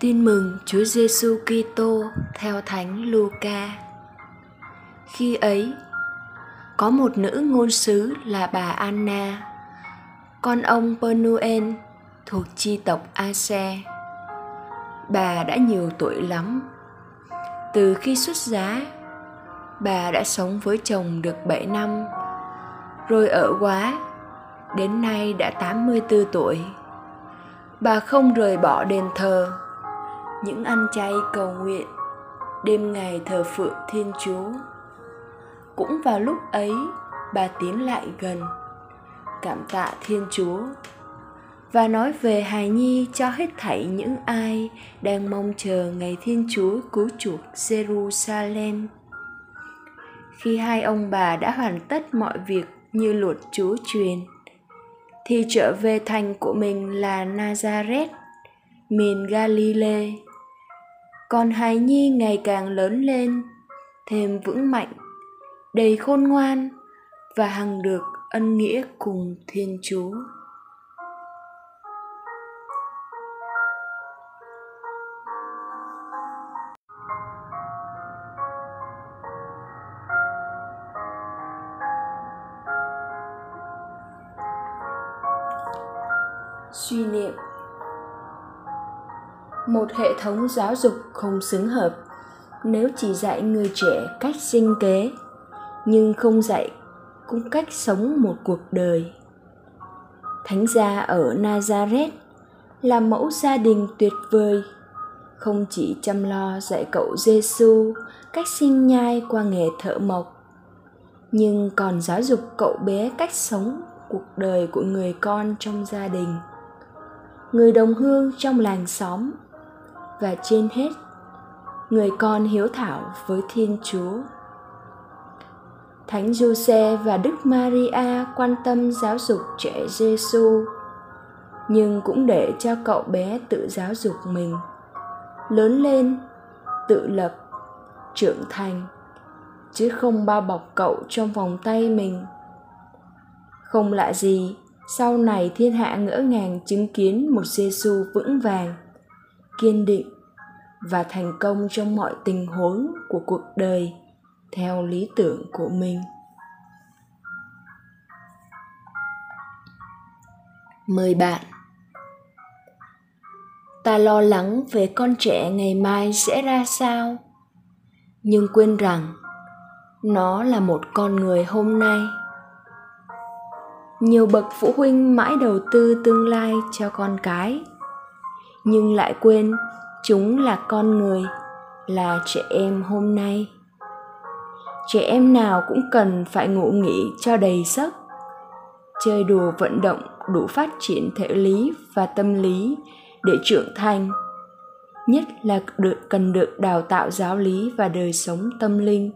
Tin mừng Chúa Giêsu Kitô theo Thánh Luca. Khi ấy, có một nữ ngôn sứ là bà Anna, con ông Penuel thuộc chi tộc Ase. Bà đã nhiều tuổi lắm. Từ khi xuất giá, bà đã sống với chồng được 7 năm, rồi ở quá, đến nay đã 84 tuổi. Bà không rời bỏ đền thờ những ăn chay cầu nguyện. Đêm ngày thờ phượng thiên chúa. Cũng vào lúc ấy, bà tiến lại gần, cảm tạ thiên chúa và nói về hài nhi cho hết thảy những ai đang mong chờ ngày thiên chúa cứu chuộc jerusalem. Khi hai ông bà đã hoàn tất mọi việc như luật chúa truyền, thì trở về thành của mình là nazareth, miền galilee còn hài nhi ngày càng lớn lên, thêm vững mạnh, đầy khôn ngoan và hằng được ân nghĩa cùng thiên chúa. Suy niệm một hệ thống giáo dục không xứng hợp. Nếu chỉ dạy người trẻ cách sinh kế, nhưng không dạy cũng cách sống một cuộc đời. Thánh gia ở nazareth là mẫu gia đình tuyệt vời. Không chỉ chăm lo dạy cậu giêsu cách sinh nhai qua nghề thợ mộc, nhưng còn giáo dục cậu bé cách sống cuộc đời của người con trong gia đình. Người đồng hương trong làng xóm và trên hết, người con hiếu thảo với thiên chúa. Thánh giuse và đức maria quan tâm giáo dục trẻ giêsu nhưng cũng để cho cậu bé tự giáo dục mình. Lớn lên, tự lập, trưởng thành, chứ không bao bọc cậu trong vòng tay mình. Không lạ gì, sau này thiên hạ ngỡ ngàng chứng kiến một giêsu vững vàng kiên định và thành công trong mọi tình huống của cuộc đời theo lý tưởng của mình. Mời bạn. Ta lo lắng về con trẻ ngày mai sẽ ra sao, nhưng quên rằng nó là một con người hôm nay. Nhiều bậc phụ huynh mãi đầu tư tương lai cho con cái nhưng lại quên, chúng là con người, là trẻ em hôm nay. Trẻ em nào cũng cần phải ngủ nghỉ cho đầy giấc. Chơi đùa vận động đủ phát triển thể lý và tâm lý để trưởng thành, nhất là được, cần được đào tạo giáo lý và đời sống tâm linh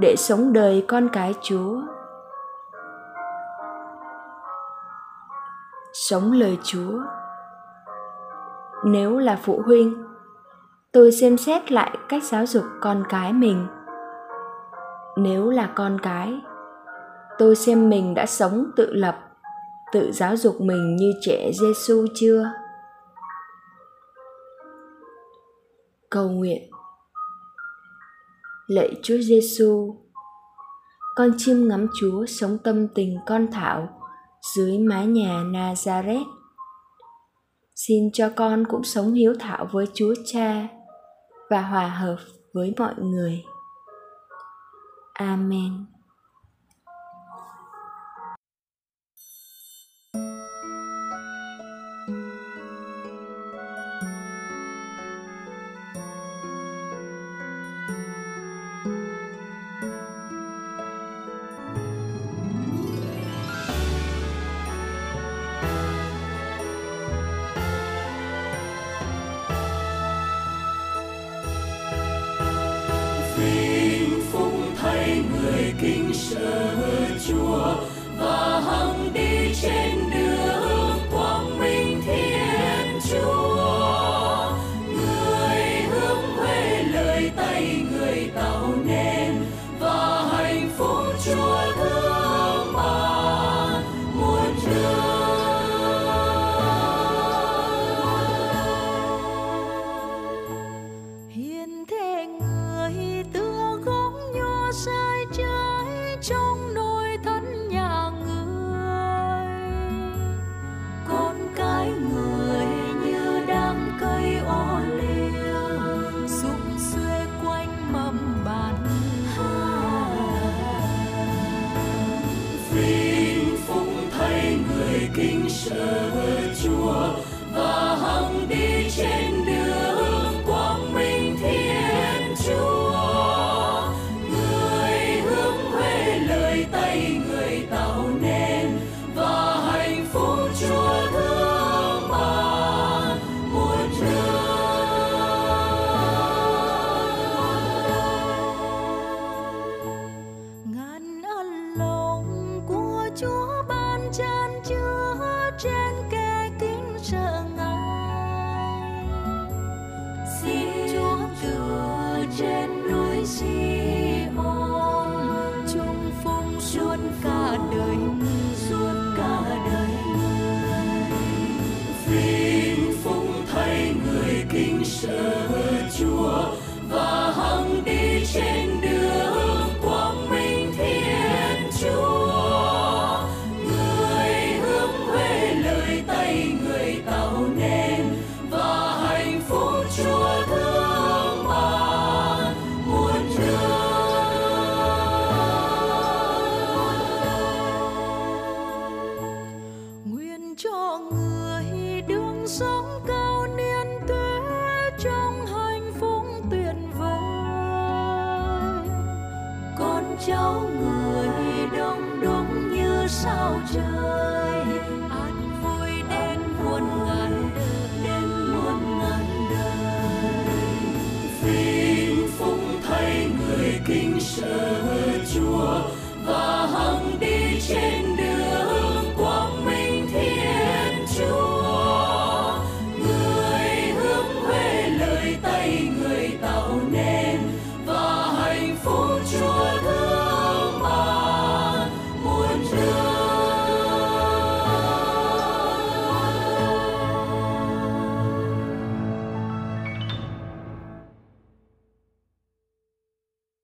để sống đời con cái chúa. Sống lời chúa nếu là phụ huynh. Tôi xem xét lại cách giáo dục con cái mình. Nếu là con cái, tôi xem mình đã sống tự lập, tự giáo dục mình như trẻ giêsu chưa? Cầu nguyện. Lạy chúa giêsu con chiêm ngắm chúa sống tâm tình con thảo dưới mái nhà nazareth xin cho con cũng sống hiếu thảo với chúa cha và hòa hợp với mọi người. Amen. Kinh! kính sợ chúa, và hằng đi trên đường, quang minh thiên chúa. Người hướng về lời tay người tạo nên, và hạnh phúc chúa thương mà muôn đời. Ngàn ân lòng của chúa tri ân chung phúc suốt cả đời cháu người đông đúc như sao trời.